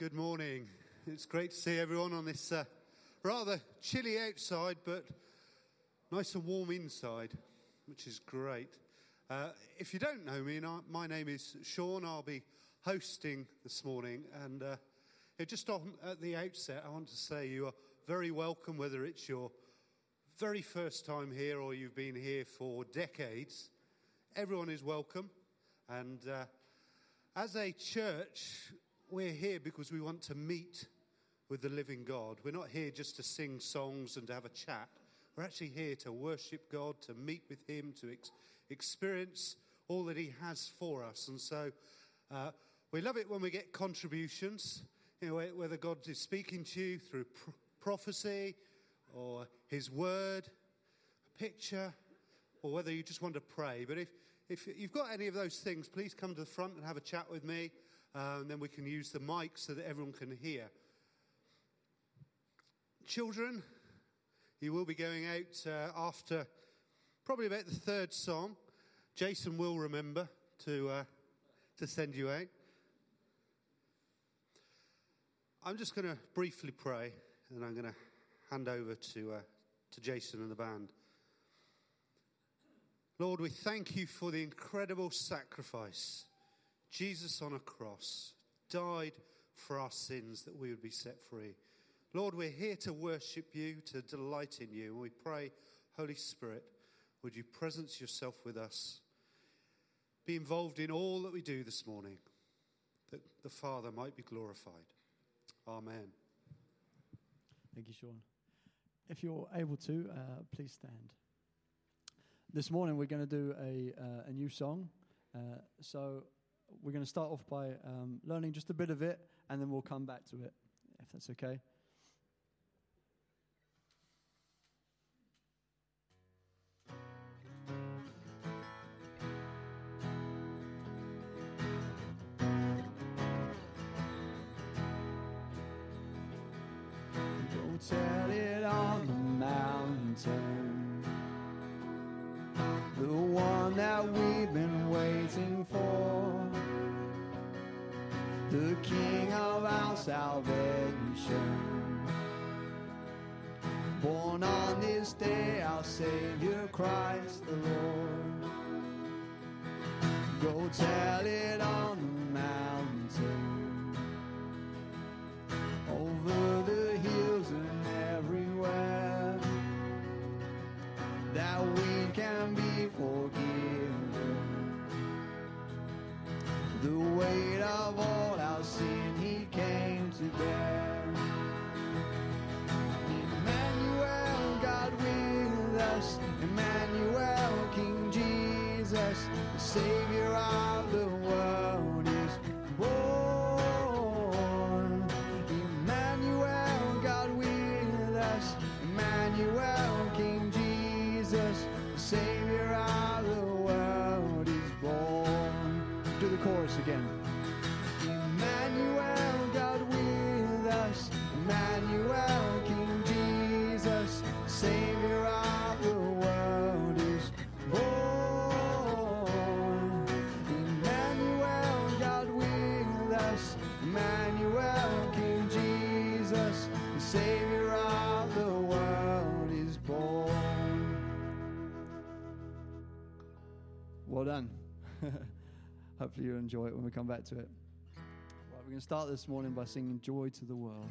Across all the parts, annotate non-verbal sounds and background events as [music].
Good morning. It's great to see everyone on this uh, rather chilly outside, but nice and warm inside, which is great. Uh, if you don't know me, my name is Sean. I'll be hosting this morning, and uh, just on, at the outset, I want to say you are very welcome, whether it's your very first time here or you've been here for decades. Everyone is welcome, and uh, as a church, we're here because we want to meet with the living God. We're not here just to sing songs and to have a chat. We're actually here to worship God, to meet with Him, to ex- experience all that He has for us. And so uh, we love it when we get contributions, you know, whether God is speaking to you through pr- prophecy or His word, a picture, or whether you just want to pray. But if, if you've got any of those things, please come to the front and have a chat with me uh, and then we can use the mic so that everyone can hear. Children, you will be going out uh, after probably about the third song. Jason will remember to, uh, to send you out. I'm just going to briefly pray, and I'm going to hand over to, uh, to Jason and the band. Lord, we thank you for the incredible sacrifice Jesus on a cross died for our sins that we would be set free. Lord, we're here to worship you, to delight in you. And we pray, Holy Spirit, would you presence yourself with us? Be involved in all that we do this morning, that the Father might be glorified. Amen. Thank you, Sean. If you're able to, uh, please stand. This morning we're going to do a, uh, a new song. Uh, so we're going to start off by um, learning just a bit of it, and then we'll come back to it, if that's okay. Go tell it on the mountain, the one that we've been waiting King of our salvation. Born on this day, our Savior Christ the Lord. Go tell it on Hopefully, you'll enjoy it when we come back to it. Right, we're going to start this morning by singing Joy to the World.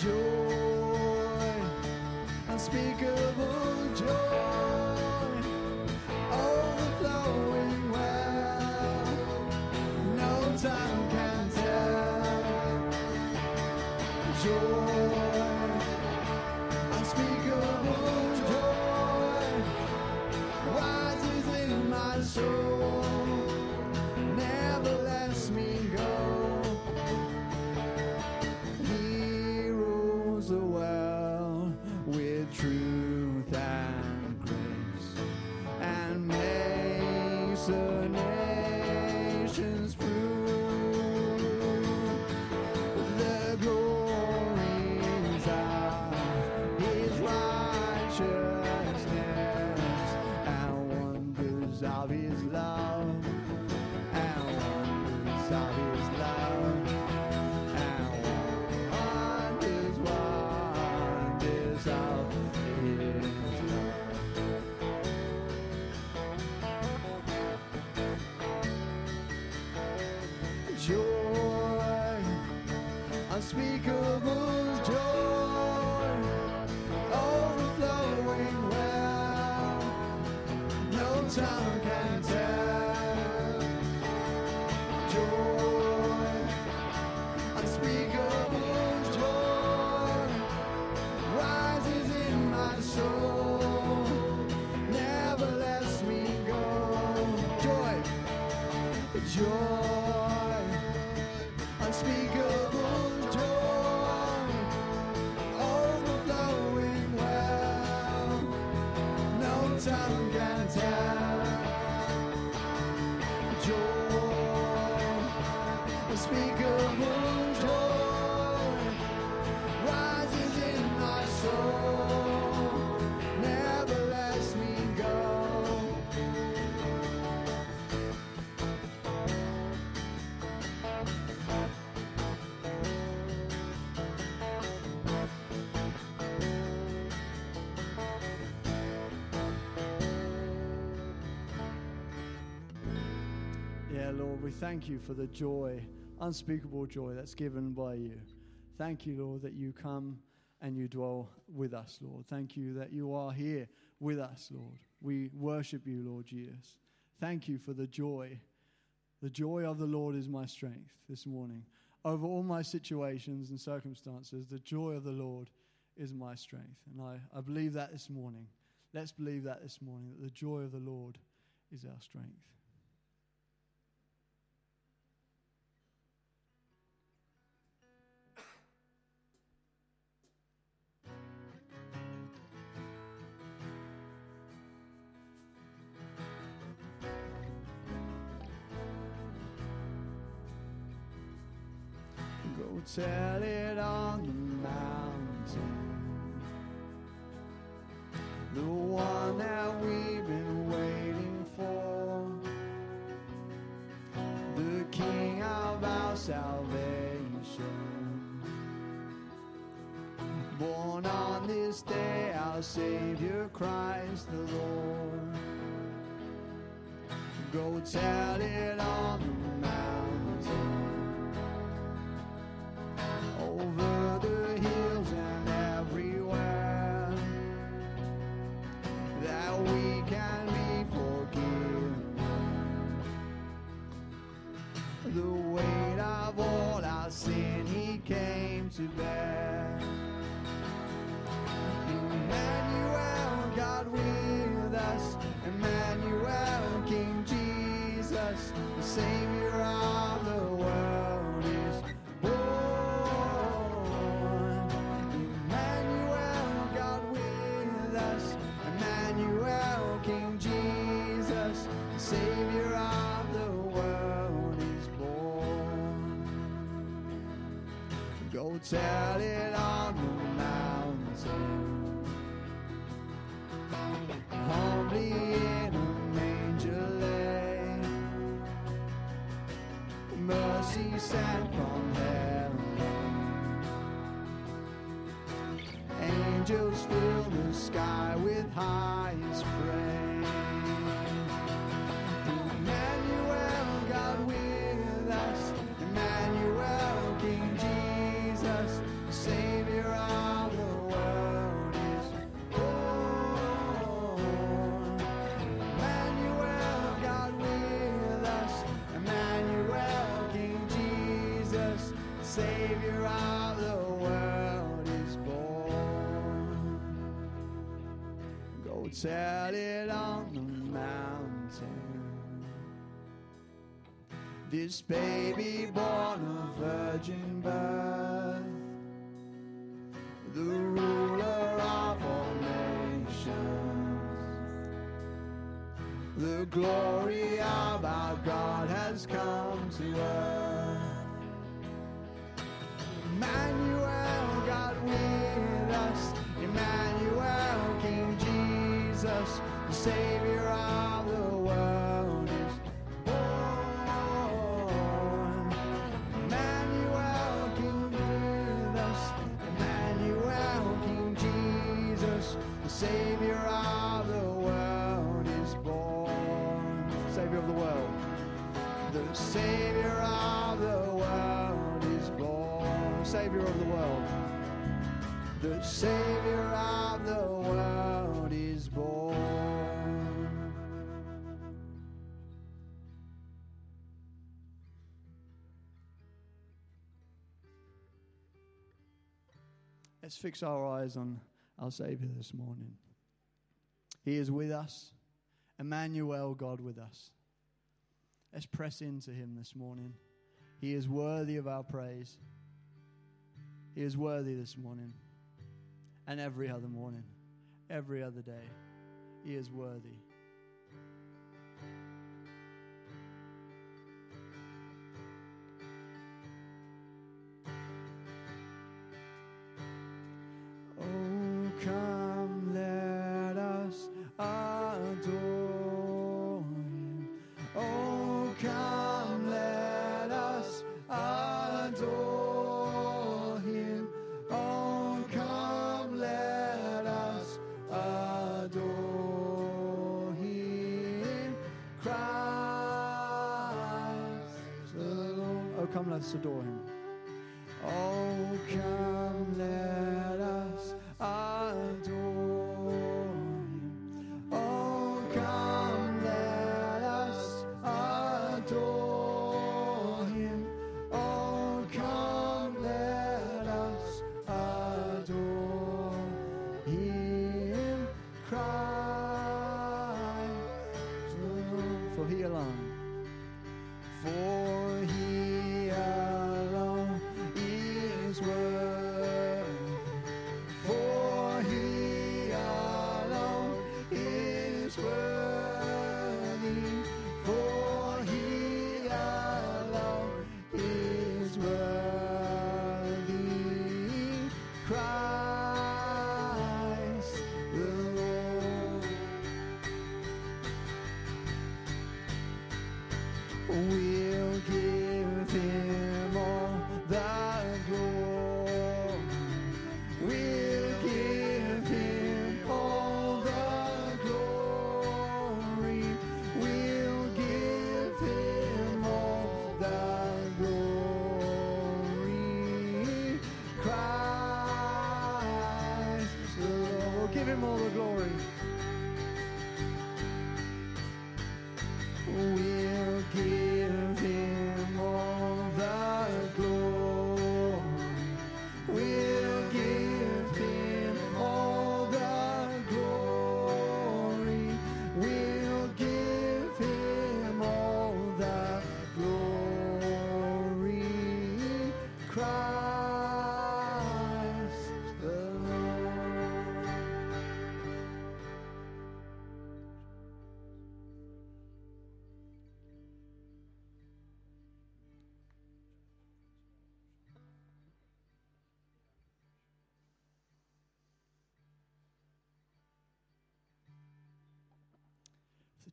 Joy, unspeakable joy. Overflowing well, no time can tell. Joy, unspeakable joy, thank you for the joy, unspeakable joy that's given by you. Thank you, Lord, that you come and you dwell with us, Lord. Thank you that you are here with us, Lord. We worship you, Lord Jesus. Thank you for the joy. The joy of the Lord is my strength this morning. Over all my situations and circumstances, the joy of the Lord is my strength. And I, I believe that this morning. Let's believe that this morning, that the joy of the Lord is our strength. Go tell it on the mountain. The one that we've been waiting for. The King of our salvation. Born on this day, our Savior Christ the Lord. Go tell it on the Go tell it on the mountain. Humbly in a manger lay. Mercy sent from heaven. Angels fill the sky with highest praise. Tell it on the mountain. This baby born of virgin birth, the ruler of all nations. The glory of our God has come to earth. Emmanuel, God with us. Emmanuel, King Jesus, the Savior of the world is born. Emmanuel, King with us. Emmanuel, King Jesus, the Savior of the world is born. Savior of the world. The Savior of the world is born. Savior of the world. The Savior Let's fix our eyes on our Savior this morning. He is with us. Emmanuel, God with us. Let's press into him this morning. He is worthy of our praise. He is worthy this morning and every other morning, every other day. He is worthy. Adore him. We'll give him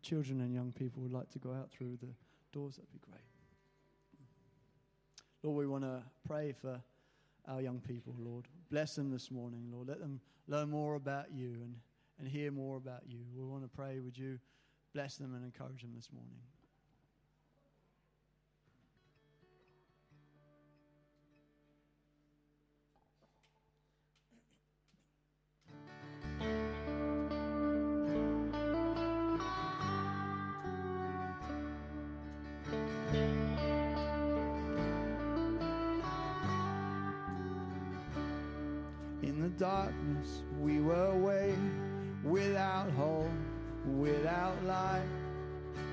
children and young people would like to go out through the doors, that'd be great. Lord, we want to pray for our young people, Lord. Bless them this morning, Lord. Let them learn more about you and, and hear more about you. We want to pray, would you bless them and encourage them this morning?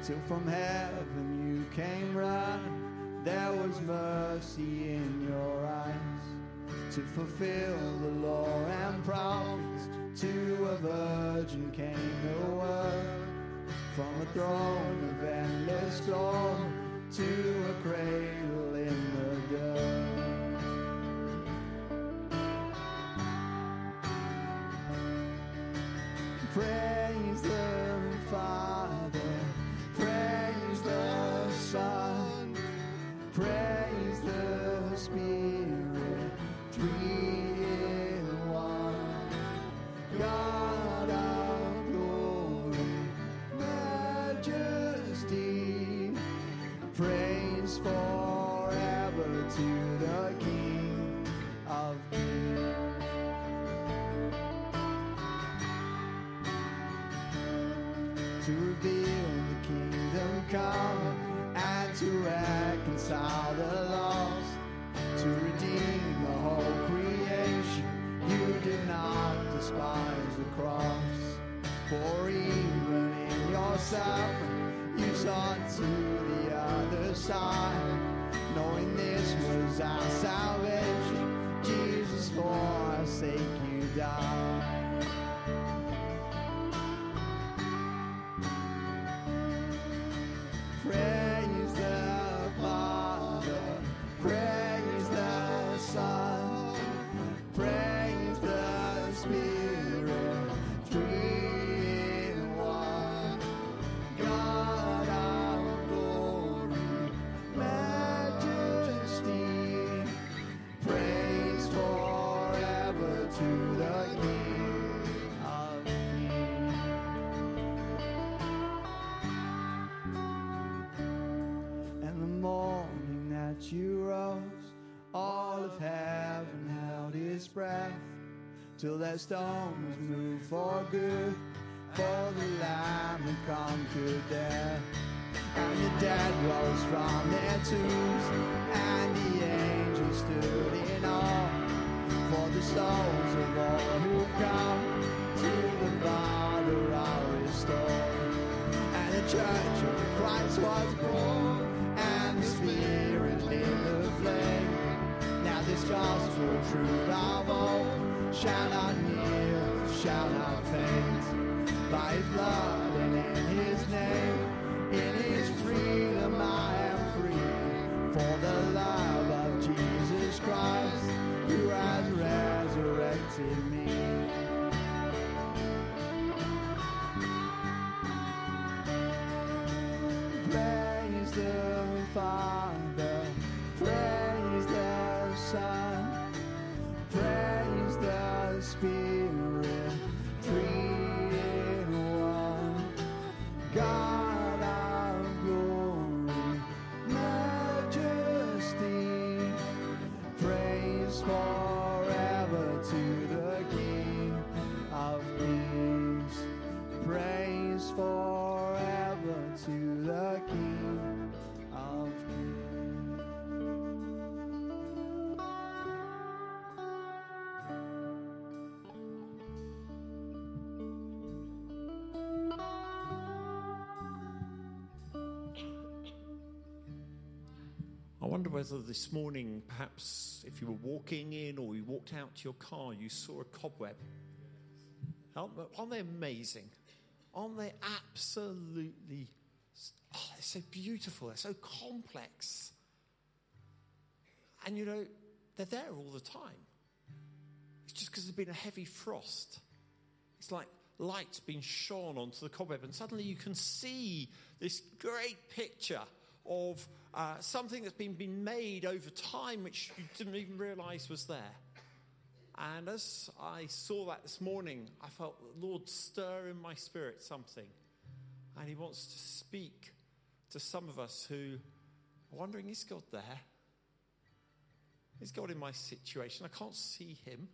Till from heaven you came running, there was mercy in your eyes. To fulfill the law and prophets, to a virgin came the word. From a throne of endless glory, to a cradle in the dirt. Praise reconcile the lost, to redeem the whole creation. You did not despise the cross, for even in your suffering, you saw to the other side, knowing this was our salvation. Jesus, for our sake, you died. Till their stones moved for good, for the Lamb had conquered death. And the dead rose from their tombs, and the angels stood in awe, for the souls of all who come to the Father are restored. And the church of Christ was born, and the Spirit lit the flame. Now this gospel truth of old shall not kneel, shall not faint. By his blood and in his name, wonder whether this morning, perhaps if you were walking in or you walked out to your car, you saw a cobweb. Aren't they- amazing? Aren't they absolutely? Oh, they're so beautiful. They're so complex. And you know, they're there all the time. It's just because there's been a heavy frost. It's like light's been shone onto the cobweb, and suddenly you can see this great picture of uh, something that's been, been made over time, which you didn't even realize was there. And as I saw that this morning, I felt the Lord stir in my spirit something. And He wants to speak to some of us who are wondering, is God there? Is God in my situation? I can't see Him.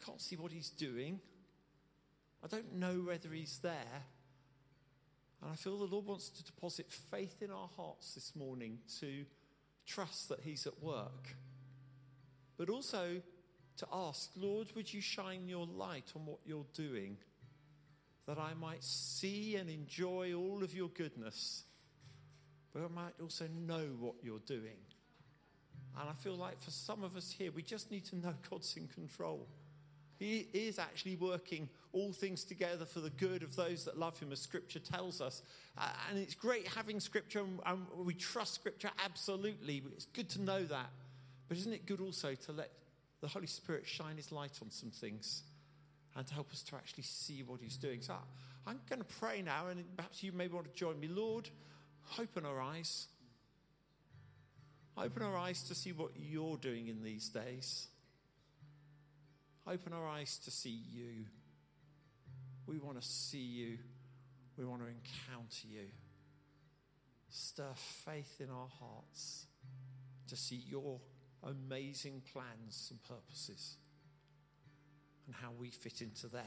I can't see what He's doing. I don't know whether He's there. And I feel the Lord wants to deposit faith in our hearts this morning to trust that He's at work. But also to ask, Lord, would you shine your light on what you're doing that I might see and enjoy all of your goodness, but I might also know what you're doing? And I feel like for some of us here, we just need to know God's in control. He is actually working all things together for the good of those that love Him, as Scripture tells us. Uh, and it's great having Scripture, and, we trust Scripture absolutely. It's good to know that. But isn't it good also to let the Holy Spirit shine His light on some things and to help us to actually see what He's doing? So I'm going to pray now, and perhaps you may want to join me. Lord, open our eyes. Open our eyes to see what you're doing in these days. Open our eyes to see you. We want to see you. We want to encounter you. Stir faith in our hearts to see your amazing plans and purposes and how we fit into them.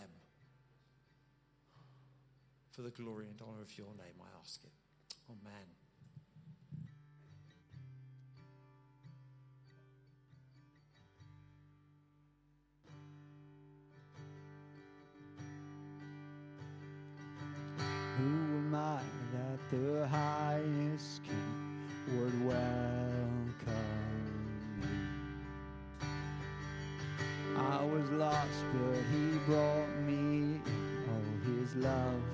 For the glory and honor of your name, I ask it. Amen. The highest king would welcome me? I was lost, but he brought me in. Oh, his love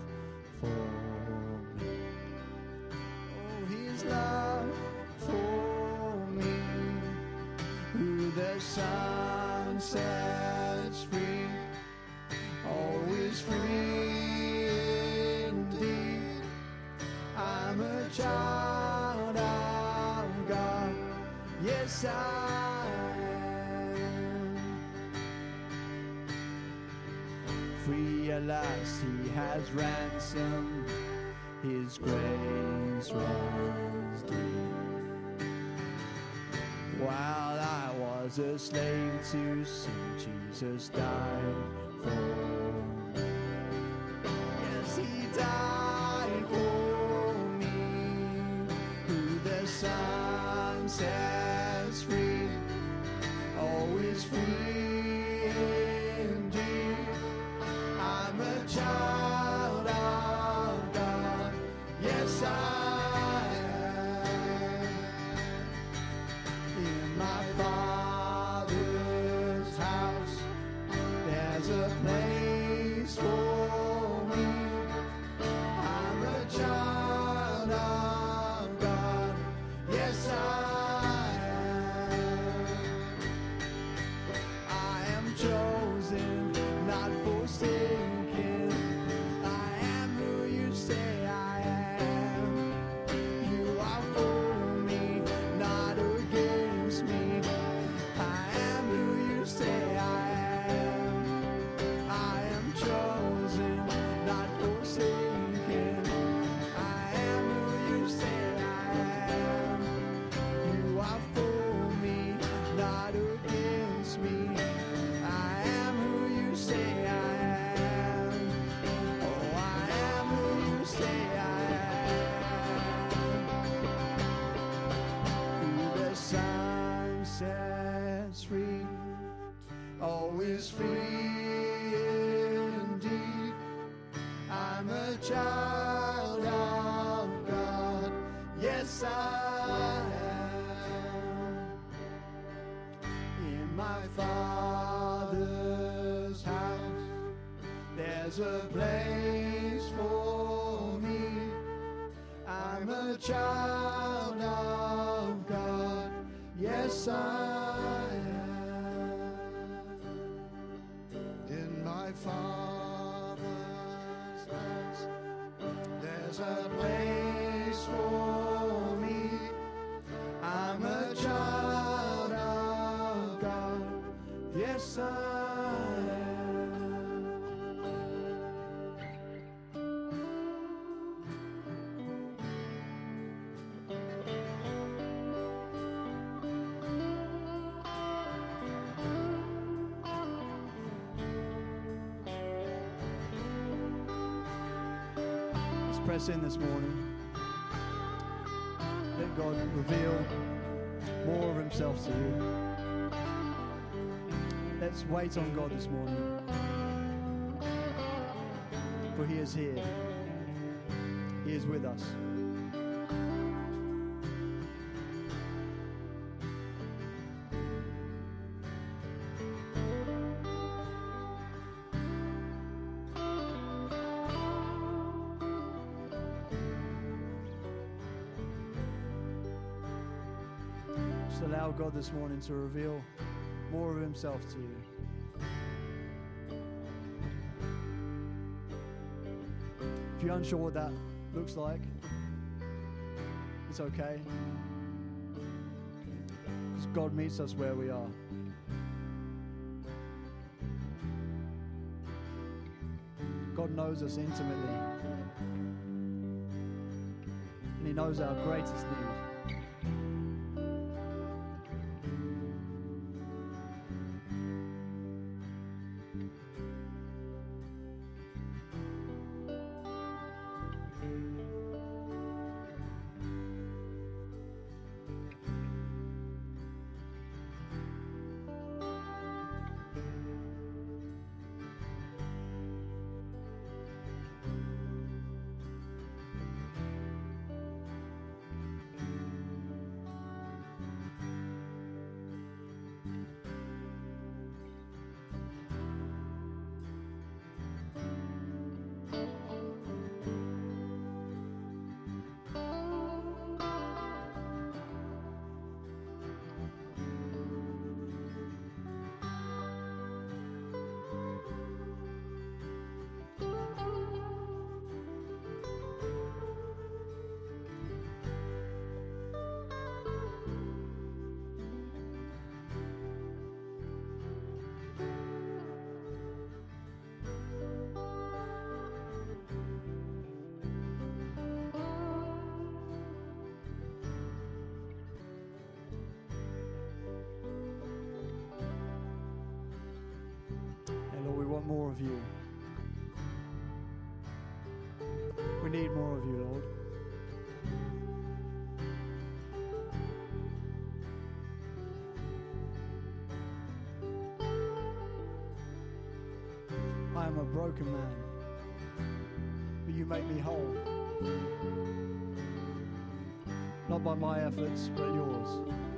Last, He has ransomed. His grace runs deep. While I was a slave to sin, Jesus died for a place for me. I'm a child press in this morning. Let God reveal more of Himself to you. Let's wait on God this morning. For He is here, He is with us. This morning to reveal more of Himself to you. If you're unsure what that looks like, it's okay. Because God meets us where we are. God knows us intimately. And He knows our greatest need. I am a broken man, but you make me whole. Not by my efforts, but yours.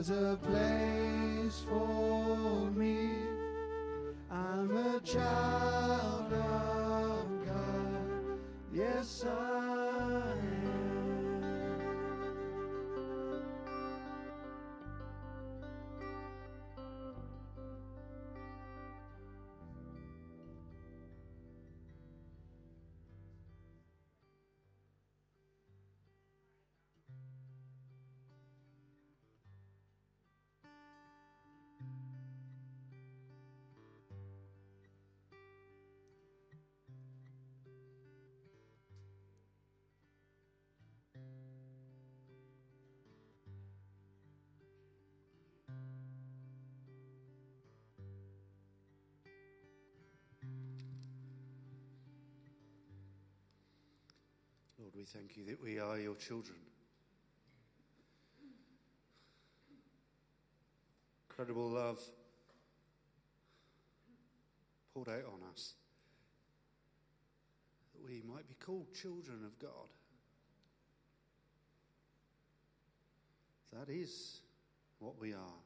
There's a Lord, we thank you that we are your children. Incredible love poured out on us that we might be called children of God. That is what we are.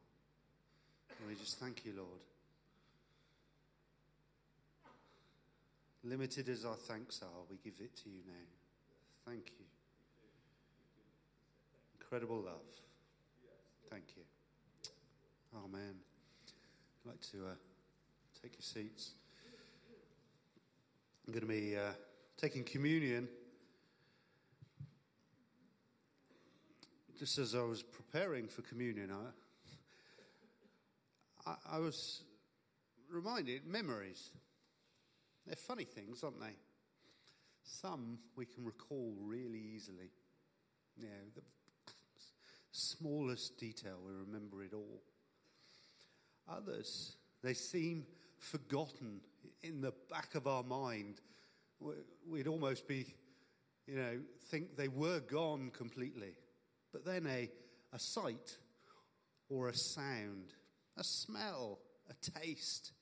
And we just thank you, Lord. Limited as our thanks are, we give it to you now. Thank you. Incredible love. Thank you. Amen. I'd like to uh, take your seats. I'm going to be uh, taking communion. Just as I was preparing for communion, I, I, I was reminded memories. They're funny things, aren't they? Some we can recall really easily. You know, the smallest detail, we remember it all. Others, they seem forgotten in the back of our mind. We'd almost be, you know, think they were gone completely. But then a, a sight or a sound, a smell, a taste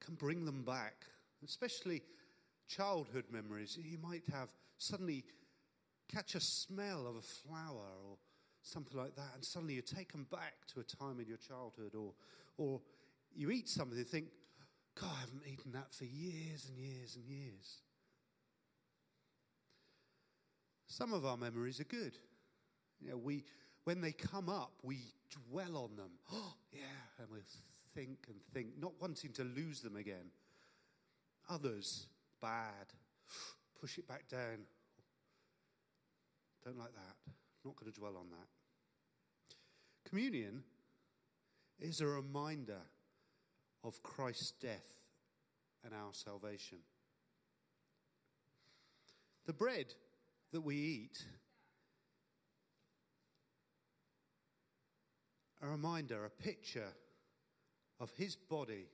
can bring them back, especially childhood memories. You might have suddenly catch a smell of a flower or something like that, and suddenly you're taken back to a time in your childhood, or, or you eat something and think, God, I haven't eaten that for years and years and years. Some of our memories are good. You know, we, when they come up, we dwell on them. Oh, [gasps] yeah, and we think and think, not wanting to lose them again. Others, bad. Push it back down. Don't like that. Not going to dwell on that. Communion is a reminder of Christ's death and our salvation. The bread that we eat, a reminder, a picture of his body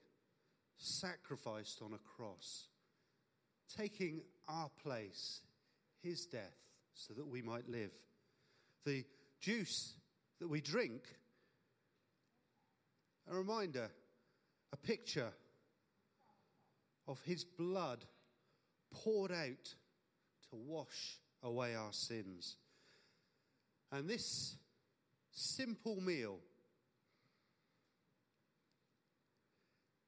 sacrificed on a cross taking our place, his death, so that we might live. The juice that we drink, a reminder, a picture of his blood poured out to wash away our sins. And this simple meal,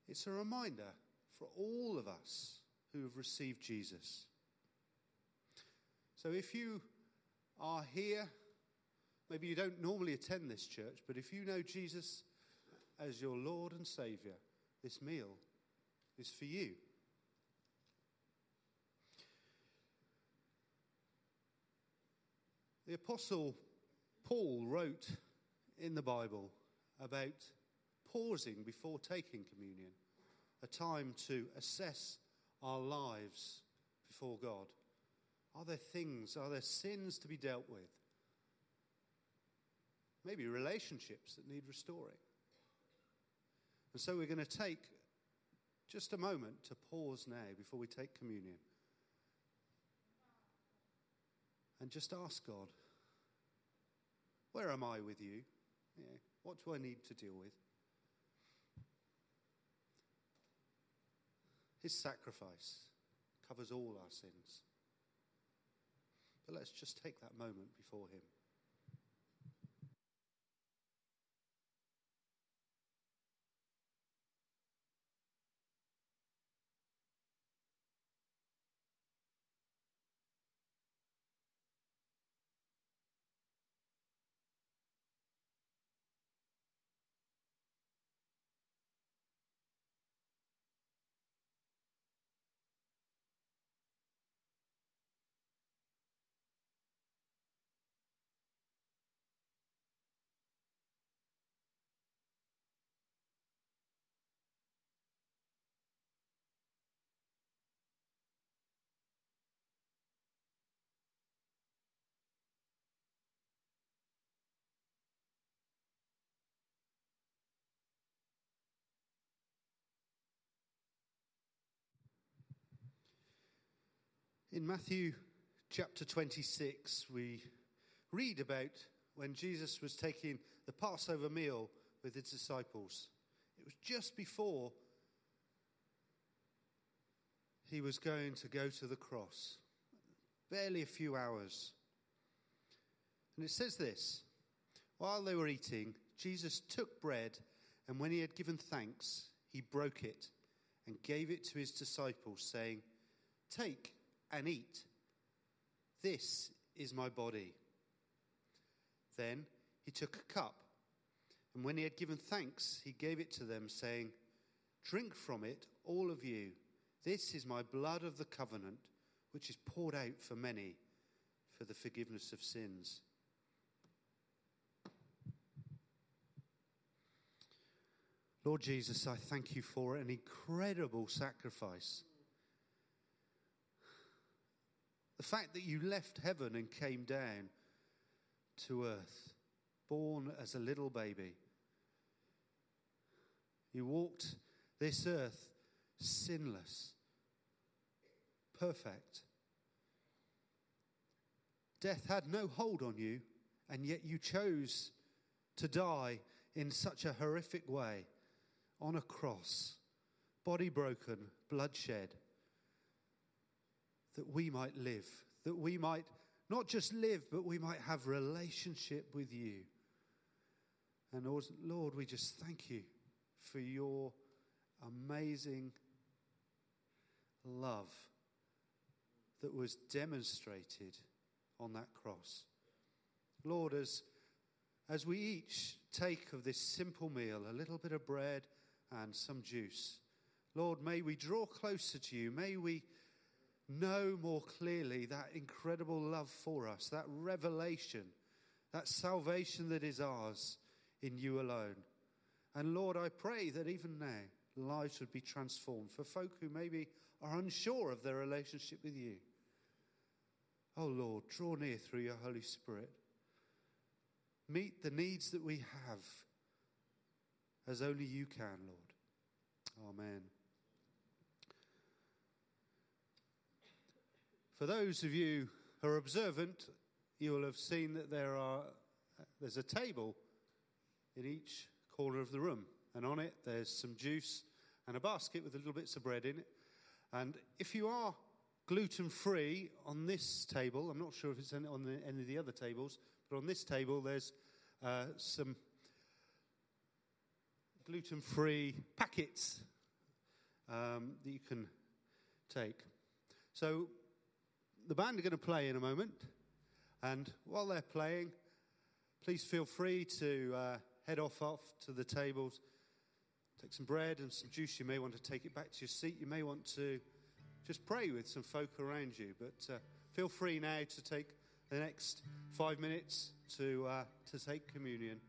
it's a reminder for all of us who have received Jesus. So if you are here, maybe you don't normally attend this church, but if you know Jesus as your Lord and Savior, this meal is for you. The Apostle Paul wrote in the Bible about pausing before taking communion, a time to assess our lives before God? Are there things, are there sins to be dealt with? Maybe relationships that need restoring. And so we're going to take just a moment to pause now before we take communion and just ask God, where am I with you? Yeah, what do I need to deal with? His sacrifice covers all our sins. But let's just take that moment before Him. In Matthew chapter 26, we read about when Jesus was taking the Passover meal with his disciples. It was just before he was going to go to the cross, barely a few hours. And it says this While they were eating, Jesus took bread, and when he had given thanks, he broke it and gave it to his disciples, saying, Take and eat. This is my body. Then he took a cup, and when he had given thanks, he gave it to them, saying, Drink from it, all of you. This is my blood of the covenant, which is poured out for many for the forgiveness of sins. Lord Jesus, I thank you for an incredible sacrifice. The fact that you left heaven and came down to earth, born as a little baby. You walked this earth sinless, perfect. Death had no hold on you, and yet you chose to die in such a horrific way on a cross, body broken, bloodshed, that we might live, that we might not just live, but we might have relationship with you. And Lord, we just thank you for your amazing love that was demonstrated on that cross. Lord, as, as we each take of this simple meal, a little bit of bread and some juice, Lord, may we draw closer to you. May we know more clearly that incredible love for us, that revelation, that salvation that is ours in you alone. And Lord, I pray that even now, lives would be transformed for folk who maybe are unsure of their relationship with you. Oh Lord, draw near through your Holy Spirit. Meet the needs that we have as only you can, Lord. Amen. For those of you who are observant, you will have seen that there are there's a table in each corner of the room, and on it there's some juice and a basket with little bits of bread in it. And if you are gluten free on this table, I'm not sure if it's on the, any of the other tables, but on this table there's uh, some gluten free packets um, that you can take. So the band are going to play in a moment, and while they're playing, please feel free to uh, head off off to the tables. Take some bread and some juice. You may want to take it back to your seat. You may want to just pray with some folk around you. But uh, feel free now to take the next five minutes to, uh, to take communion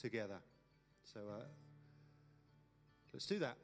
together. So uh, let's do that.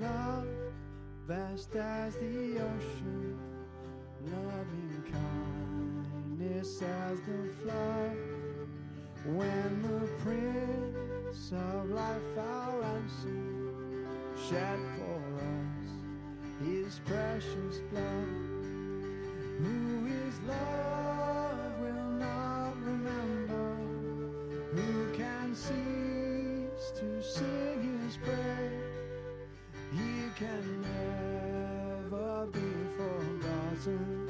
Love, vast as the ocean, loving kindness as the flood. When the Prince of Life, our ransom, shed for us his precious blood, who is love will not remember, who can cease to sing his praise. Can never be forgotten.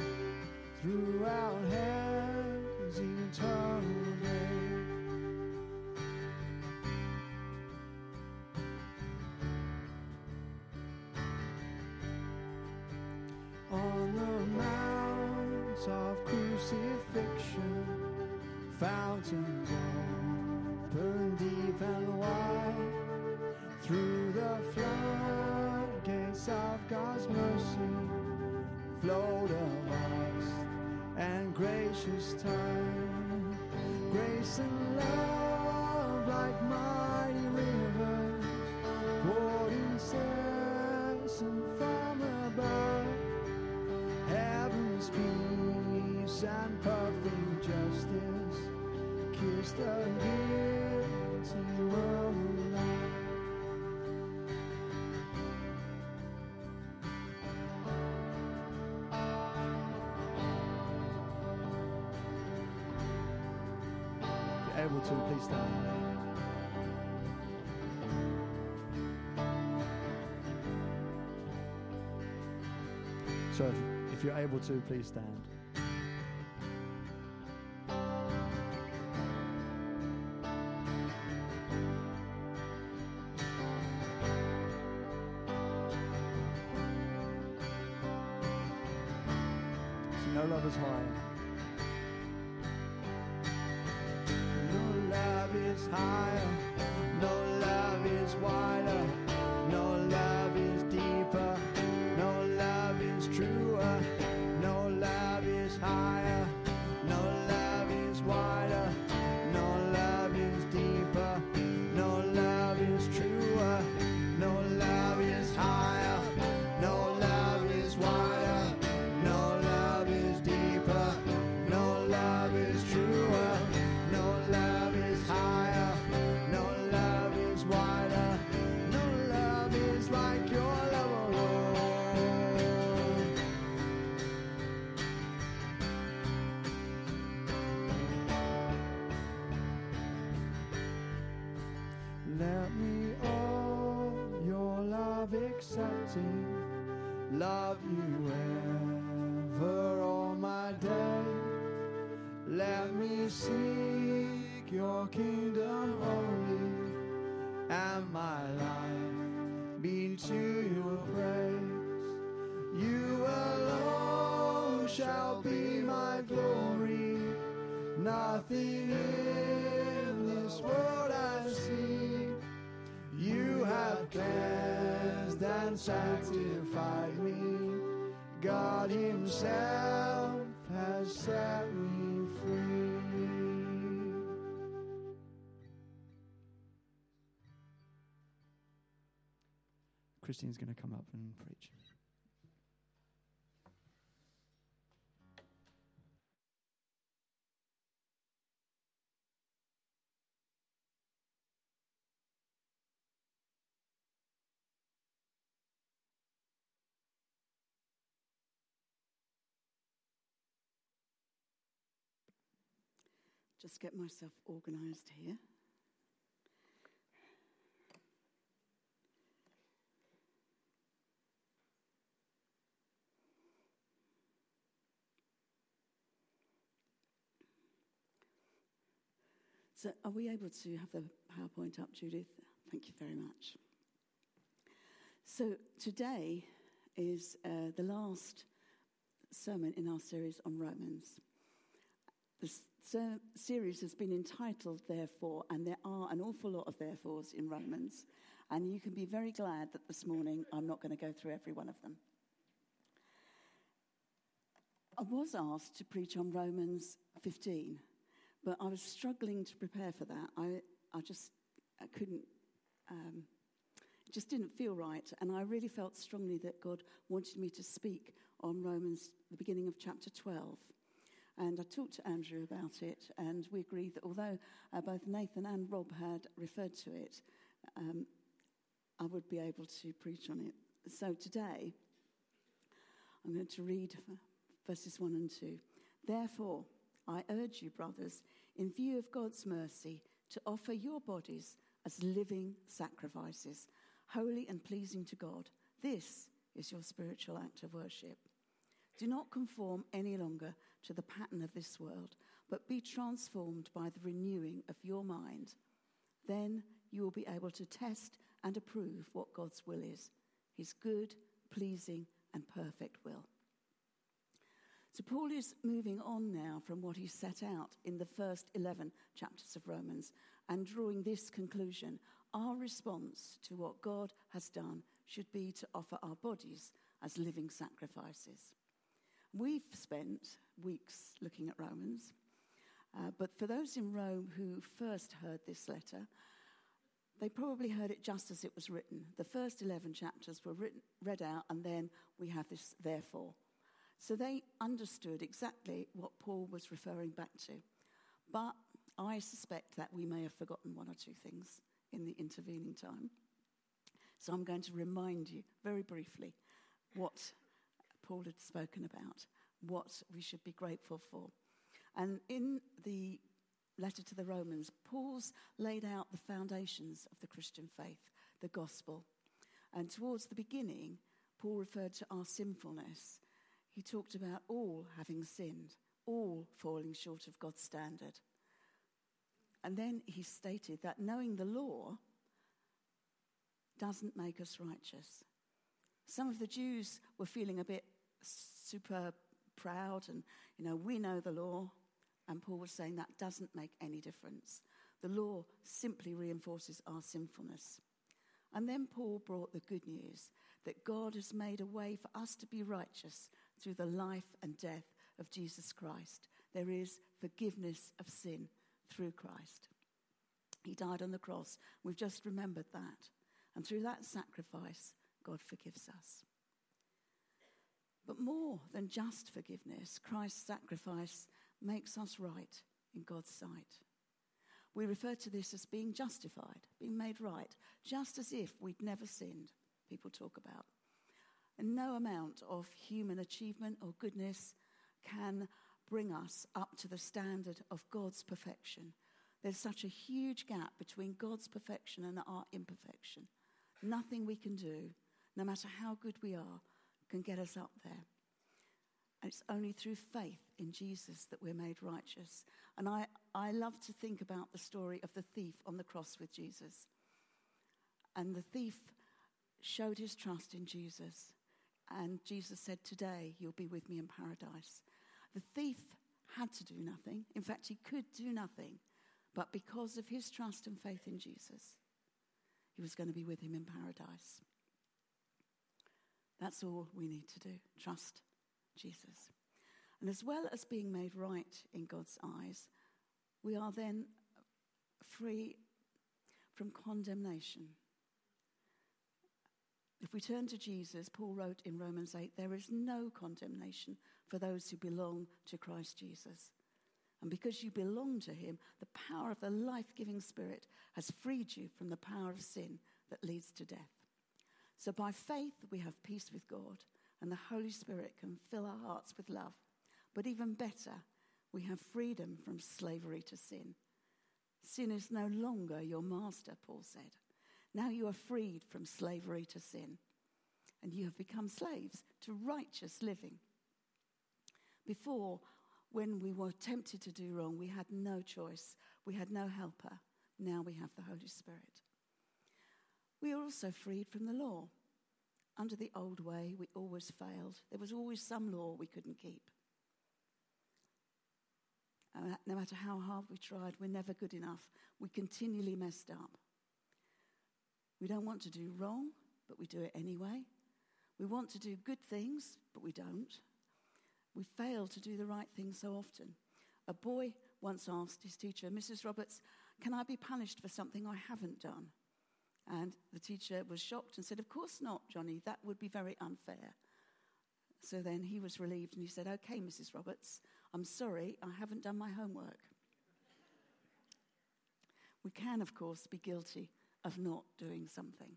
Throughout heaven's eternal to, please stand. So, if, if you're able to, please stand. Accepting, love sanctified me. God Himself has set me free. Christine's going to come up and preach. Just get myself organised here. So, are we able to have the PowerPoint up, Judith? Thank you very much. So, today is uh, the last sermon in our series on Romans. The s- ser- series has been entitled Therefore, and there are an awful lot of therefores in Romans. And you can be very glad that this morning I'm not going to go through every one of them. I was asked to preach on Romans 15, but I was struggling to prepare for that. I, I just I couldn't. Um, just didn't feel right. And I really felt strongly that God wanted me to speak on Romans, the beginning of chapter 12. And I talked to Andrew about it, and we agreed that although uh, both Nathan and Rob had referred to it, um, I would be able to preach on it. So today, I'm going to read verses 1 and 2. Therefore, I urge you, brothers, in view of God's mercy, to offer your bodies as living sacrifices, holy and pleasing to God. This is your spiritual act of worship. Do not conform any longer to the pattern of this world, but be transformed by the renewing of your mind. Then you will be able to test and approve what God's will is his good, pleasing, and perfect will. So, Paul is moving on now from what he set out in the first 11 chapters of Romans and drawing this conclusion. Our response to what God has done should be to offer our bodies as living sacrifices. We've spent weeks looking at Romans, uh, but for those in Rome who first heard this letter, they probably heard it just as it was written. The first 11 chapters were written, read out, and then we have this therefore. So they understood exactly what Paul was referring back to. But I suspect that we may have forgotten one or two things in the intervening time. So I'm going to remind you very briefly what Paul had spoken about, what we should be grateful for. And in the letter to the Romans, Paul's laid out the foundations of the Christian faith, the gospel. And towards the beginning, Paul referred to our sinfulness. He talked about all having sinned, all falling short of God's standard. And then he stated that knowing the law doesn't make us righteous. Some of the Jews were feeling a bit super proud and, you know, we know the law. And Paul was saying that doesn't make any difference. The law simply reinforces our sinfulness. And then Paul brought the good news that God has made a way for us to be righteous through the life and death of Jesus Christ. There is forgiveness of sin through Christ. He died on the cross. We've just remembered that. And through that sacrifice, God forgives us. But more than just forgiveness, Christ's sacrifice makes us right in God's sight. We refer to this as being justified, being made right, just as if we'd never sinned, people talk about. And no amount of human achievement or goodness can bring us up to the standard of God's perfection. There's such a huge gap between God's perfection and our imperfection. Nothing we can do, no matter how good we are, can get us up there. And it's only through faith in Jesus that we're made righteous. And I, I love to think about the story of the thief on the cross with Jesus. And the thief showed his trust in Jesus. And Jesus said, Today you'll be with me in paradise. The thief had to do nothing. In fact, he could do nothing. But because of his trust and faith in Jesus, he was going to be with him in paradise. That's all we need to do trust Jesus. And as well as being made right in God's eyes, we are then free from condemnation. If we turn to Jesus, Paul wrote in Romans 8, there is no condemnation for those who belong to Christ Jesus. And because you belong to him, the power of the life giving Spirit has freed you from the power of sin that leads to death. So by faith, we have peace with God and the Holy Spirit can fill our hearts with love. But even better, we have freedom from slavery to sin. Sin is no longer your master, Paul said. Now you are freed from slavery to sin, and you have become slaves to righteous living. Before, when we were tempted to do wrong, we had no choice, we had no helper. Now we have the Holy Spirit. We are also freed from the law. Under the old way, we always failed. There was always some law we couldn't keep. And no matter how hard we tried, we're never good enough. We continually messed up. We don't want to do wrong, but we do it anyway. We want to do good things, but we don't. We fail to do the right thing so often. A boy once asked his teacher, Mrs. Roberts, can I be punished for something I haven't done? And the teacher was shocked and said, Of course not, Johnny, that would be very unfair. So then he was relieved and he said, Okay, Mrs. Roberts, I'm sorry, I haven't done my homework. we can, of course, be guilty of not doing something.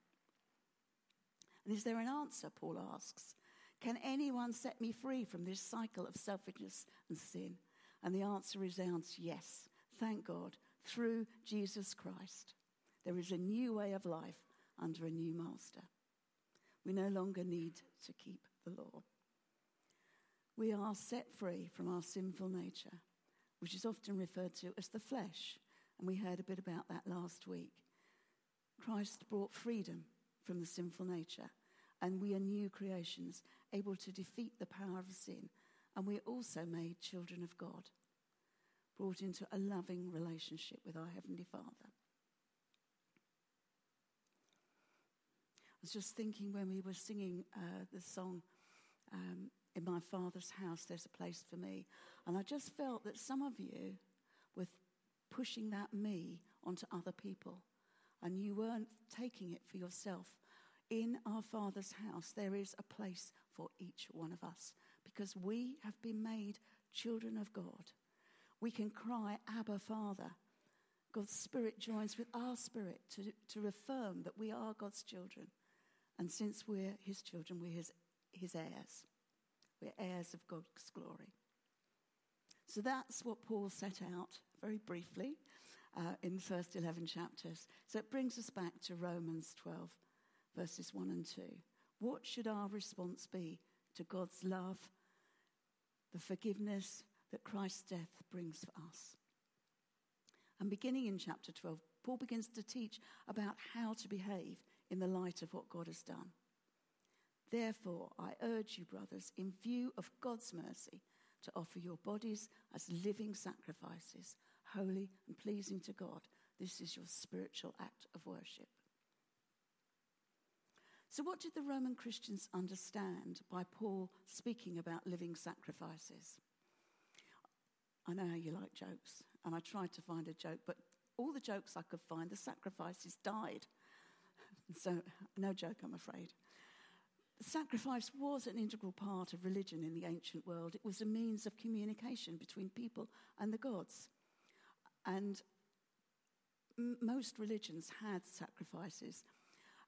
And is there an answer? Paul asks. Can anyone set me free from this cycle of selfishness and sin? And the answer resounds yes. Thank God. Through Jesus Christ, there is a new way of life under a new master. We no longer need to keep the law. We are set free from our sinful nature, which is often referred to as the flesh. And we heard a bit about that last week. Christ brought freedom from the sinful nature, and we are new creations, able to defeat the power of sin. And we are also made children of God, brought into a loving relationship with our Heavenly Father. I was just thinking when we were singing uh, the song, um, In My Father's House, There's a Place for Me. And I just felt that some of you were pushing that me onto other people, and you weren't taking it for yourself. In our Father's house, there is a place for each one of us because we have been made children of God. We can cry, Abba, Father. God's Spirit joins with our spirit to, to affirm that we are God's children. And since we're His children, we're His, his heirs. We're heirs of God's glory. So that's what Paul set out very briefly uh, in the first 11 chapters. So it brings us back to Romans 12, verses 1 and 2. What should our response be to God's love, the forgiveness that Christ's death brings for us? And beginning in chapter 12, Paul begins to teach about how to behave in the light of what God has done. Therefore, I urge you, brothers, in view of God's mercy, to offer your bodies as living sacrifices, holy and pleasing to God. This is your spiritual act of worship. So, what did the Roman Christians understand by Paul speaking about living sacrifices? I know how you like jokes, and I tried to find a joke, but all the jokes I could find, the sacrifices died. So, no joke, I'm afraid. Sacrifice was an integral part of religion in the ancient world. It was a means of communication between people and the gods. And m- most religions had sacrifices.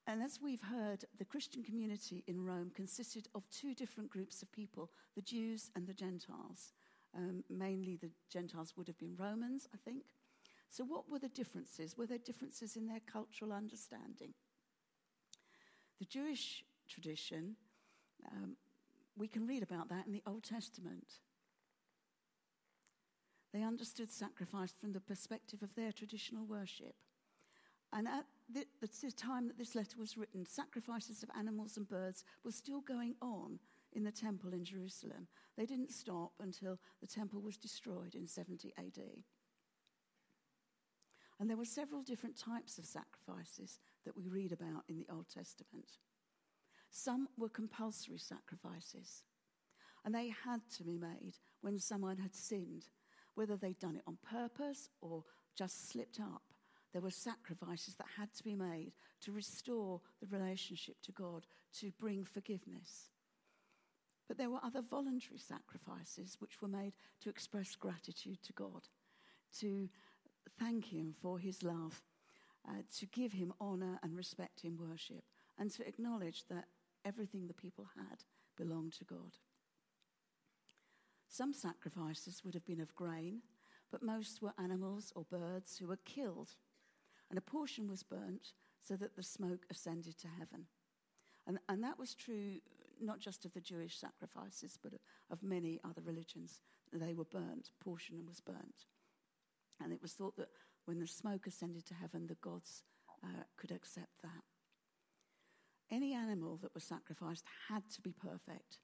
And as we've heard, the Christian community in Rome consisted of two different groups of people the Jews and the Gentiles. Um, mainly, the Gentiles would have been Romans, I think. So, what were the differences? Were there differences in their cultural understanding? The Jewish tradition, um, we can read about that in the Old Testament. They understood sacrifice from the perspective of their traditional worship. And at the, the, time that this letter was written, sacrifices of animals and birds were still going on in the temple in Jerusalem. They didn't stop until the temple was destroyed in 70 AD. And there were several different types of sacrifices that we read about in the Old Testament. Some were compulsory sacrifices, and they had to be made when someone had sinned, whether they'd done it on purpose or just slipped up. There were sacrifices that had to be made to restore the relationship to God, to bring forgiveness. But there were other voluntary sacrifices which were made to express gratitude to God, to thank Him for His love, uh, to give Him honour and respect in worship, and to acknowledge that everything the people had belonged to God. Some sacrifices would have been of grain, but most were animals or birds who were killed, and a portion was burnt so that the smoke ascended to heaven. And, and that was true not just of the Jewish sacrifices, but of many other religions. They were burnt, portion was burnt. And it was thought that when the smoke ascended to heaven, the gods uh, could accept that. Any animal that was sacrificed had to be perfect,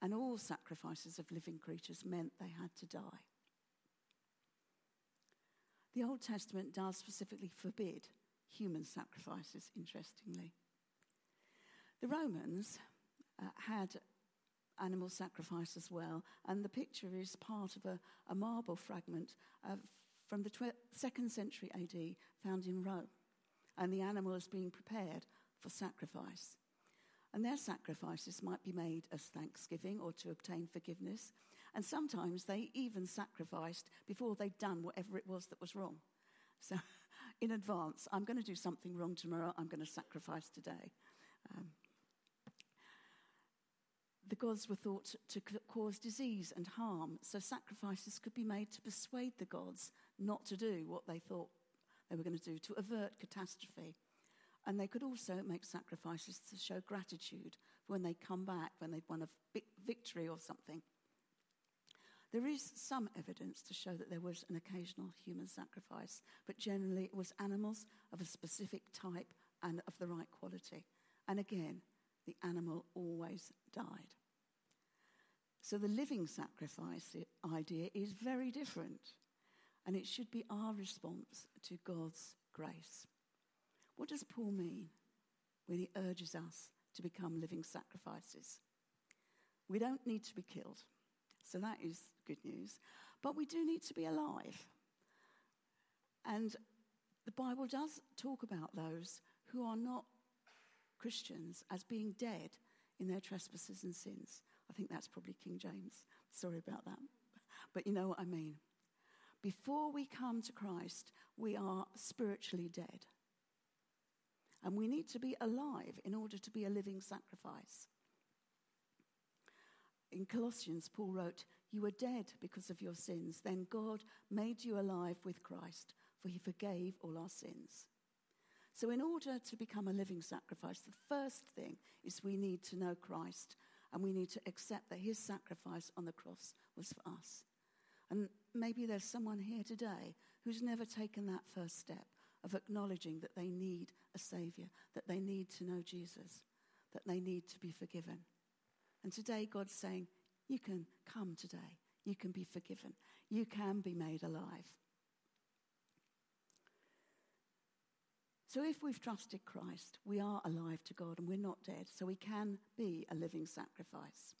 and all sacrifices of living creatures meant they had to die. The Old Testament does specifically forbid human sacrifices, interestingly. The Romans uh, had animal sacrifice as well, and the picture is part of a, a marble fragment from the tw- second century AD found in Rome. and the animal is being prepared for sacrifice. And their sacrifices might be made as thanksgiving or to obtain forgiveness. And sometimes they even sacrificed before they'd done whatever it was that was wrong. So, [laughs] in advance, I'm going to do something wrong tomorrow, I'm going to sacrifice today. Um, the gods were thought to cause disease and harm, so sacrifices could be made to persuade the gods not to do what they thought they were going to do, to avert catastrophe. And they could also make sacrifices to show gratitude when they come back, when they've won a victory or something. There is some evidence to show that there was an occasional human sacrifice, but generally it was animals of a specific type and of the right quality. And again, the animal always died. So the living sacrifice idea is very different, and it should be our response to God's grace. What does Paul mean when he urges us to become living sacrifices? We don't need to be killed, so that is good news, but we do need to be alive. And the Bible does talk about those who are not Christians as being dead in their trespasses and sins. I think that's probably King James. Sorry about that. But you know what I mean. Before we come to Christ, we are spiritually dead. And we need to be alive in order to be a living sacrifice. In Colossians, Paul wrote, You were dead because of your sins. Then God made you alive with Christ, for he forgave all our sins. So, in order to become a living sacrifice, the first thing is we need to know Christ and we need to accept that his sacrifice on the cross was for us. And maybe there's someone here today who's never taken that first step of acknowledging that they need a Savior, that they need to know Jesus, that they need to be forgiven. And today, God's saying, You can come today. You can be forgiven. You can be made alive. So, if we've trusted Christ, we are alive to God and we're not dead, so we can be a living sacrifice.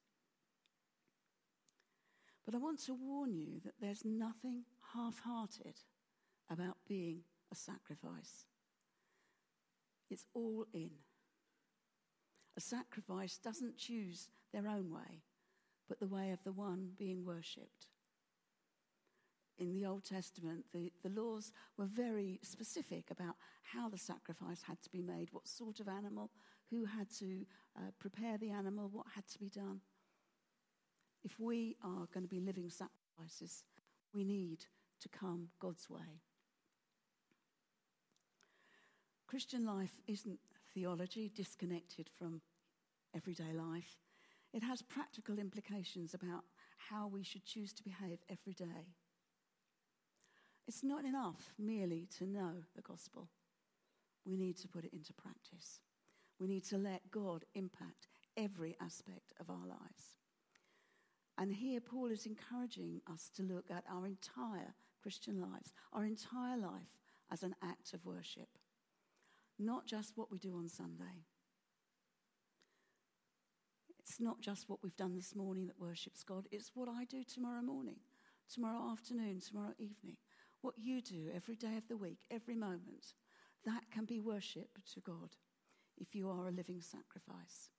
But I want to warn you that there's nothing half hearted about being a sacrifice. It's all in. A sacrifice doesn't choose their own way, but the way of the one being worshipped in the Old Testament, the, the laws were very specific about how the sacrifice had to be made, what sort of animal, who had to uh, prepare the animal, what had to be done. If we are going to be living sacrifices, we need to come God's way. Christian life isn't theology disconnected from everyday life. It has practical implications about how we should choose to behave every day. It's not enough merely to know the gospel. We need to put it into practice. We need to let God impact every aspect of our lives. And here, Paul is encouraging us to look at our entire Christian lives, our entire life as an act of worship, not just what we do on Sunday. It's not just what we've done this morning that worships God, it's what I do tomorrow morning, tomorrow afternoon, tomorrow evening, what you do every day of the week, every moment, that can be worship to God if you are a living sacrifice.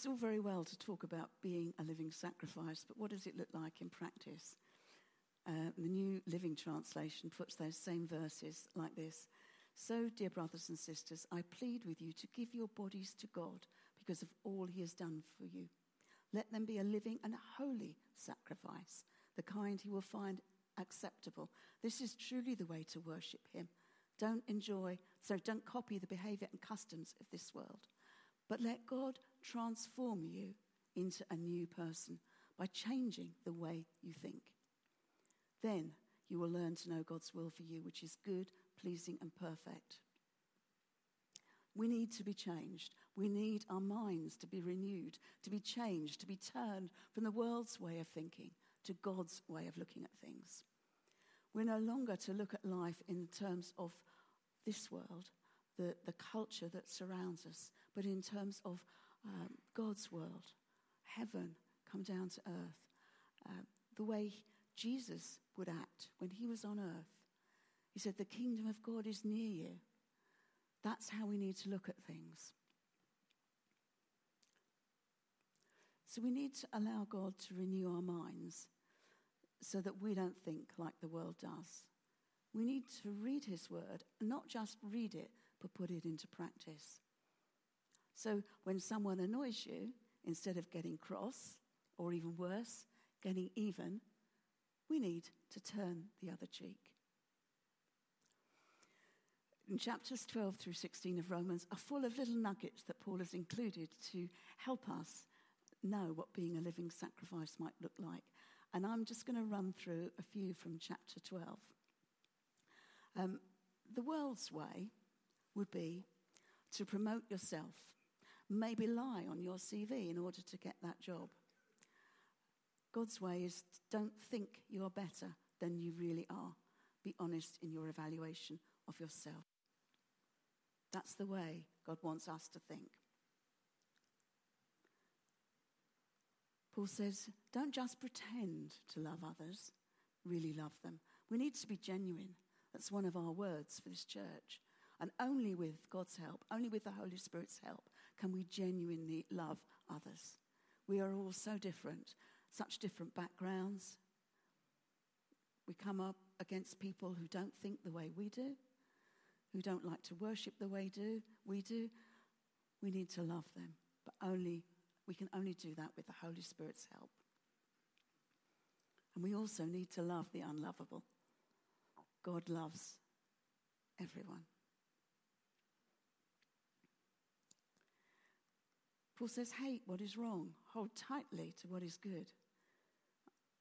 It's all very well to talk about being a living sacrifice, but what does it look like in practice? Uh, the New Living Translation puts those same verses like this So, dear brothers and sisters, I plead with you to give your bodies to God because of all he has done for you. Let them be a living and holy sacrifice, the kind he will find acceptable. This is truly the way to worship him. Don't enjoy, so don't copy the behavior and customs of this world, but let God transform you into a new person by changing the way you think. Then you will learn to know God's will for you, which is good, pleasing, and perfect. We need to be changed. We need our minds to be renewed, to be changed, to be turned from the world's way of thinking to God's way of looking at things. We're no longer to look at life in terms of this world, the, the culture that surrounds us, but in terms of um, God's world, heaven come down to earth, uh, the way Jesus would act when he was on earth. He said, The kingdom of God is near you. That's how we need to look at things. So we need to allow God to renew our minds so that we don't think like the world does. We need to read his word, not just read it, but put it into practice. So when someone annoys you, instead of getting cross, or even worse, getting even, we need to turn the other cheek. In chapters 12 through 16 of Romans are full of little nuggets that Paul has included to help us know what being a living sacrifice might look like. And I'm just going to run through a few from chapter 12. Um, the world's way would be to promote yourself, maybe lie on your CV in order to get that job. God's way is don't think you're better than you really are. Be honest in your evaluation of yourself. That's the way God wants us to think. Paul says, don't just pretend to love others, really love them. We need to be genuine. That's one of our words for this church. And only with God's help, only with the Holy Spirit's help, can we genuinely love others. We are all so different, such different backgrounds. We come up against people who don't think the way we do, who don't like to worship the way do, we do. We need to love them, but only we can only do that with the Holy Spirit's help. And we also need to love the unlovable. God loves everyone. Paul says, hate what is wrong, hold tightly to what is good.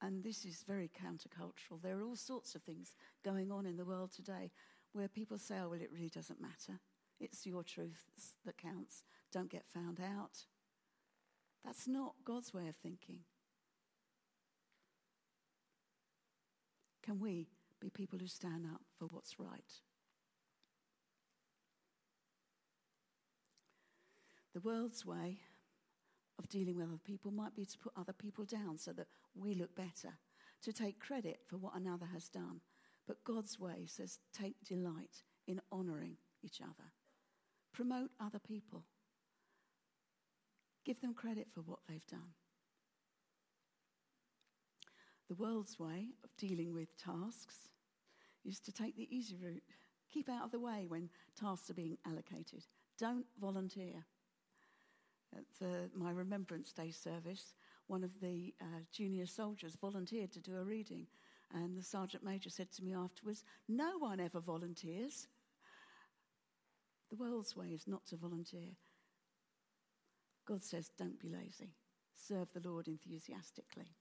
And this is very countercultural. There are all sorts of things going on in the world today where people say, oh, well, it really doesn't matter. It's your truth that counts. Don't get found out. That's not God's way of thinking. Can we be people who stand up for what's right? The world's way of dealing with other people might be to put other people down so that we look better, to take credit for what another has done. But God's way says take delight in honoring each other, promote other people. Give them credit for what they've done. The world's way of dealing with tasks is to take the easy route. Keep out of the way when tasks are being allocated. Don't volunteer. At the, my Remembrance Day service, one of the uh, junior soldiers volunteered to do a reading. And the Sergeant Major said to me afterwards, No one ever volunteers. The world's way is not to volunteer. God says, don't be lazy. Serve the Lord enthusiastically.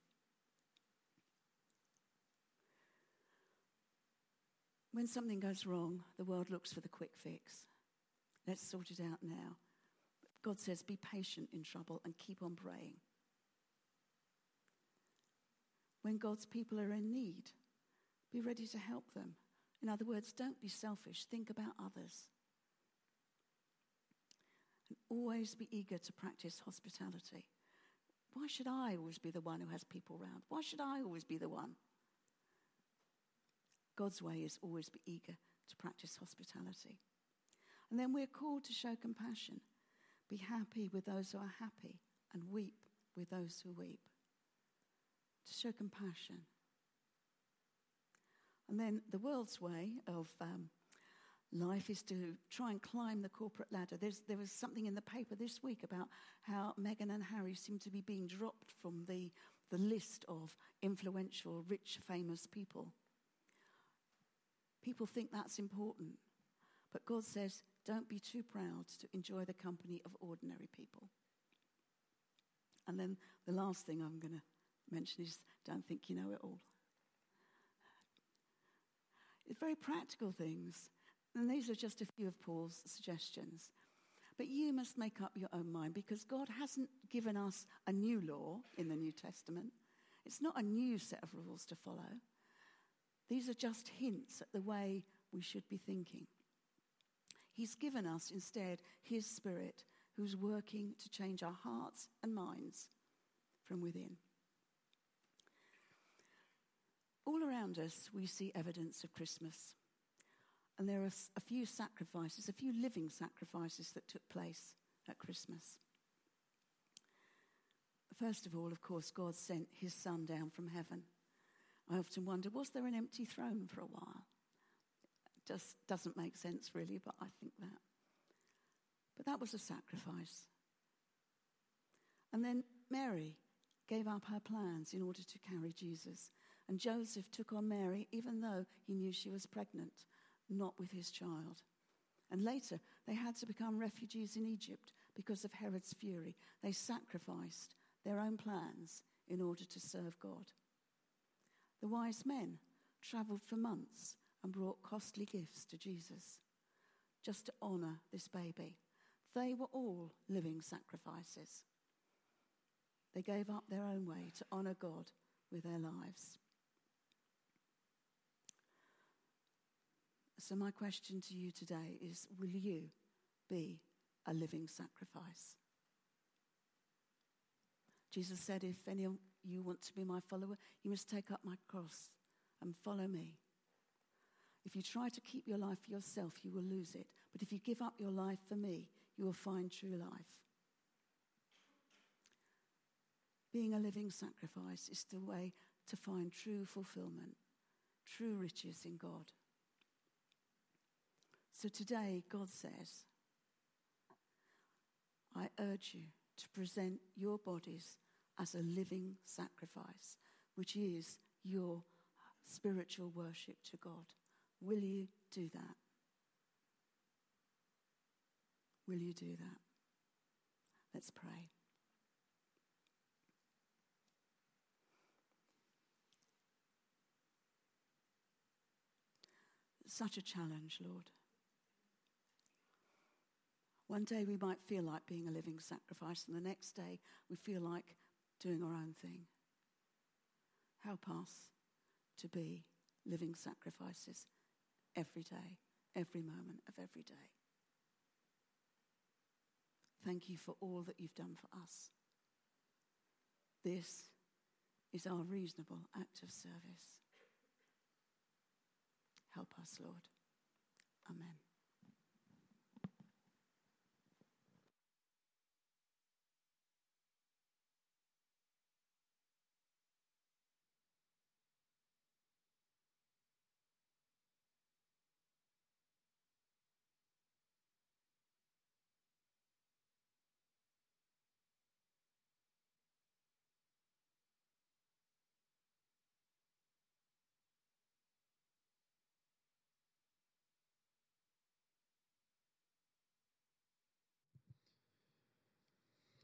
When something goes wrong, the world looks for the quick fix. Let's sort it out now. God says, be patient in trouble and keep on praying. When God's people are in need, be ready to help them. In other words, don't be selfish, think about others and always be eager to practice hospitality. Why should I always be the one who has people around? Why should I always be the one? God's way is always be eager to practice hospitality. And then we're called to show compassion. Be happy with those who are happy and weep with those who weep. To show compassion. And then the world's way of um, life is to try and climb the corporate ladder. There's, there was something in the paper this week about how Meghan and Harry seem to be being dropped from the, the list of influential, rich, famous people. People think that's important. But God says, don't be too proud to enjoy the company of ordinary people. And then the last thing I'm going to mention is don't think you know it all. It's very practical things. And these are just a few of Paul's suggestions. But you must make up your own mind because God hasn't given us a new law in the New Testament. It's not a new set of rules to follow. These are just hints at the way we should be thinking. He's given us instead His Spirit, who's working to change our hearts and minds from within. All around us, we see evidence of Christmas. And there are a few sacrifices, a few living sacrifices that took place at Christmas. First of all, of course, God sent his son down from heaven. I often wonder was there an empty throne for a while? Just doesn't make sense, really, but I think that. But that was a sacrifice. And then Mary gave up her plans in order to carry Jesus. And Joseph took on Mary, even though he knew she was pregnant, not with his child. And later, they had to become refugees in Egypt because of Herod's fury. They sacrificed their own plans in order to serve God. The wise men traveled for months and brought costly gifts to Jesus just to honor this baby. They were all living sacrifices. They gave up their own way to honor God with their lives. So, my question to you today is Will you be a living sacrifice? Jesus said, If any of you want to be my follower, you must take up my cross and follow me. If you try to keep your life for yourself, you will lose it. But if you give up your life for me, you will find true life. Being a living sacrifice is the way to find true fulfillment, true riches in God. So today, God says, I urge you to present your bodies as a living sacrifice, which is your spiritual worship to God. Will you do that? Will you do that? Let's pray. Such a challenge, Lord. One day we might feel like being a living sacrifice, and the next day we feel like doing our own thing. Help us to be living sacrifices every day, every moment of every day. Thank you for all that you've done for us. This is our reasonable act of service. Help us, Lord. Amen.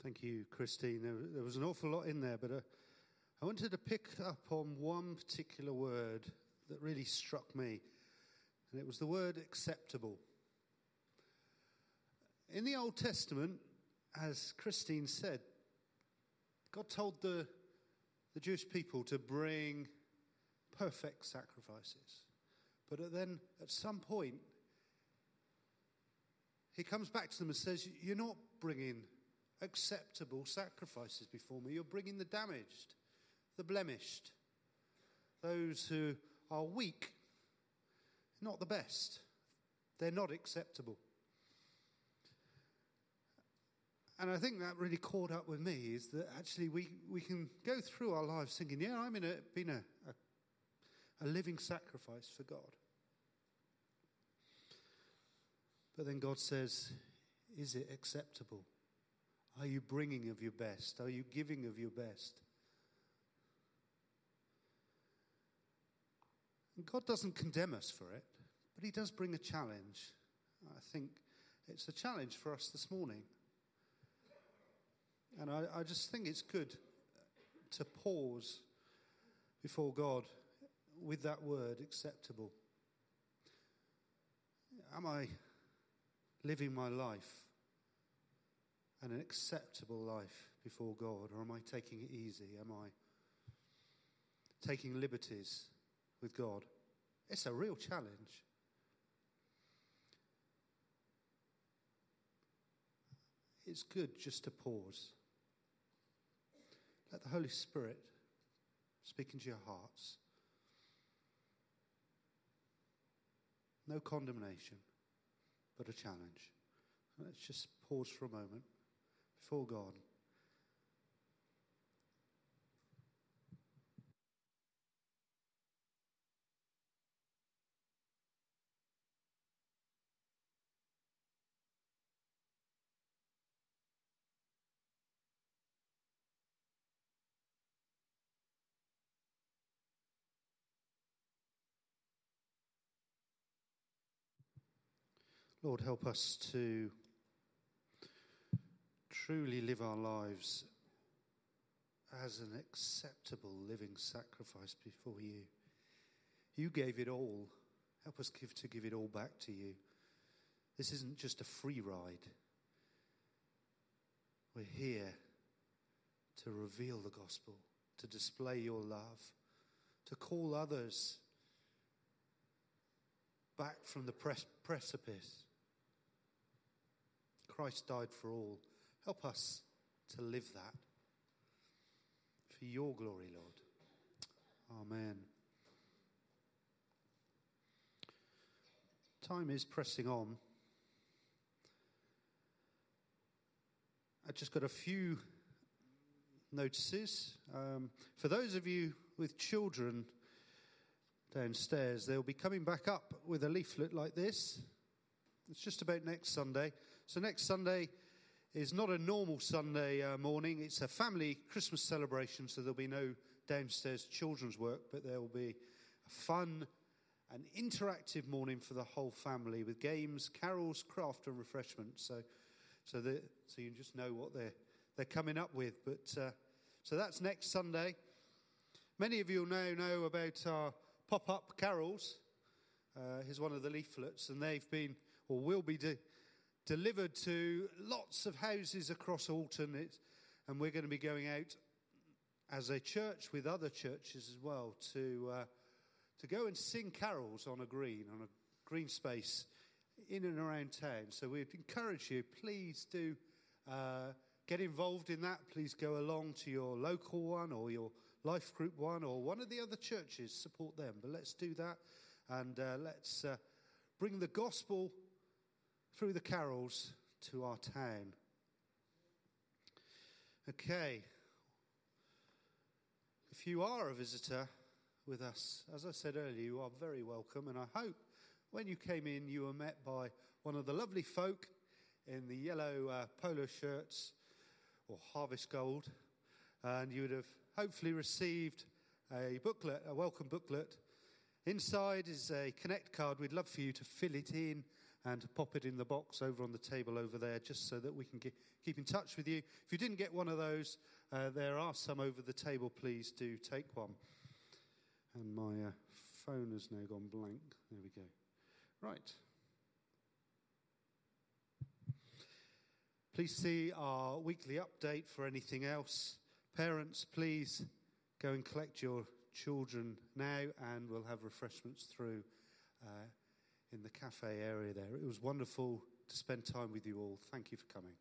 Thank you, Christine. There, was an awful lot in there, but uh, I wanted to pick up on one particular word that really struck me, and it was the word acceptable. In the Old Testament, as Christine said, God told the, the Jewish people to bring perfect sacrifices. But then at some point, he comes back to them and says, You're not bringing acceptable sacrifices before me. You're bringing the damaged, the blemished, those who are weak, not the best. They're not acceptable. And I think that really caught up with me is that actually we, we can go through our lives thinking, yeah, I'm in a, been a, a, a living sacrifice for God. But then God says, is it acceptable? Are you bringing of your best? Are you giving of your best? And God doesn't condemn us for it, but He does bring a challenge. I think it's a challenge for us this morning. And I, I just think it's good to pause before God with that word acceptable. Am I living my life and an acceptable life before God, or am I taking it easy? Am I taking liberties with God? It's a real challenge. It's good just to pause. Let the Holy Spirit speak into your hearts. No condemnation, but a challenge. Let's just pause for a moment before God. Lord, help us to truly live our lives as an acceptable living sacrifice before you. You gave it all. Help us give, to give it all back to you. This isn't just a free ride. We're here to reveal the gospel, to display your love, to call others back from the precipice Christ died for all. Help us to live that for your glory, Lord. Amen. Time is pressing on. I've just got a few notices. Um, for those of you with children downstairs, they'll be coming back up with a leaflet like this. It's just about next Sunday. So, next Sunday is not a normal Sunday uh, morning, it's a family Christmas celebration, so there'll be no downstairs children's work, but there will be a fun and interactive morning for the whole family with games, carols, craft, and refreshments. So, so, the, so you just know what they're, they're coming up with. But uh, so that's next Sunday. Many of you now know about our pop up carols. Uh, here's one of the leaflets, and they've been or will be de- delivered to lots of houses across Alton. It's, and we're going to be going out as a church with other churches as well to, uh, to go and sing carols on a green, on a green space in and around town. So we'd encourage you, please do uh, get involved in that. Please go along to your local one or your life group one or one of the other churches, support them. But let's do that and uh, let's uh, bring the gospel through the carols to our town. Okay. If you are a visitor with us, as I said earlier, you are very welcome. And I hope when you came in, you were met by one of the lovely folk in the yellow uh, polo shirts or harvest gold. And you would have hopefully received a booklet, a welcome booklet. Inside is a connect card. We'd love for you to fill it in and pop it in the box over on the table over there just so that we can get, keep in touch with you. If you didn't get one of those, uh, there are some over the table. Please do take one. And my uh, phone has now gone blank. There we go. Right. Please see our weekly update for anything else. Parents, please go and collect your children now, and we'll have refreshments through. Uh, in the cafe area there. It was wonderful to spend time with you all. Thank you for coming.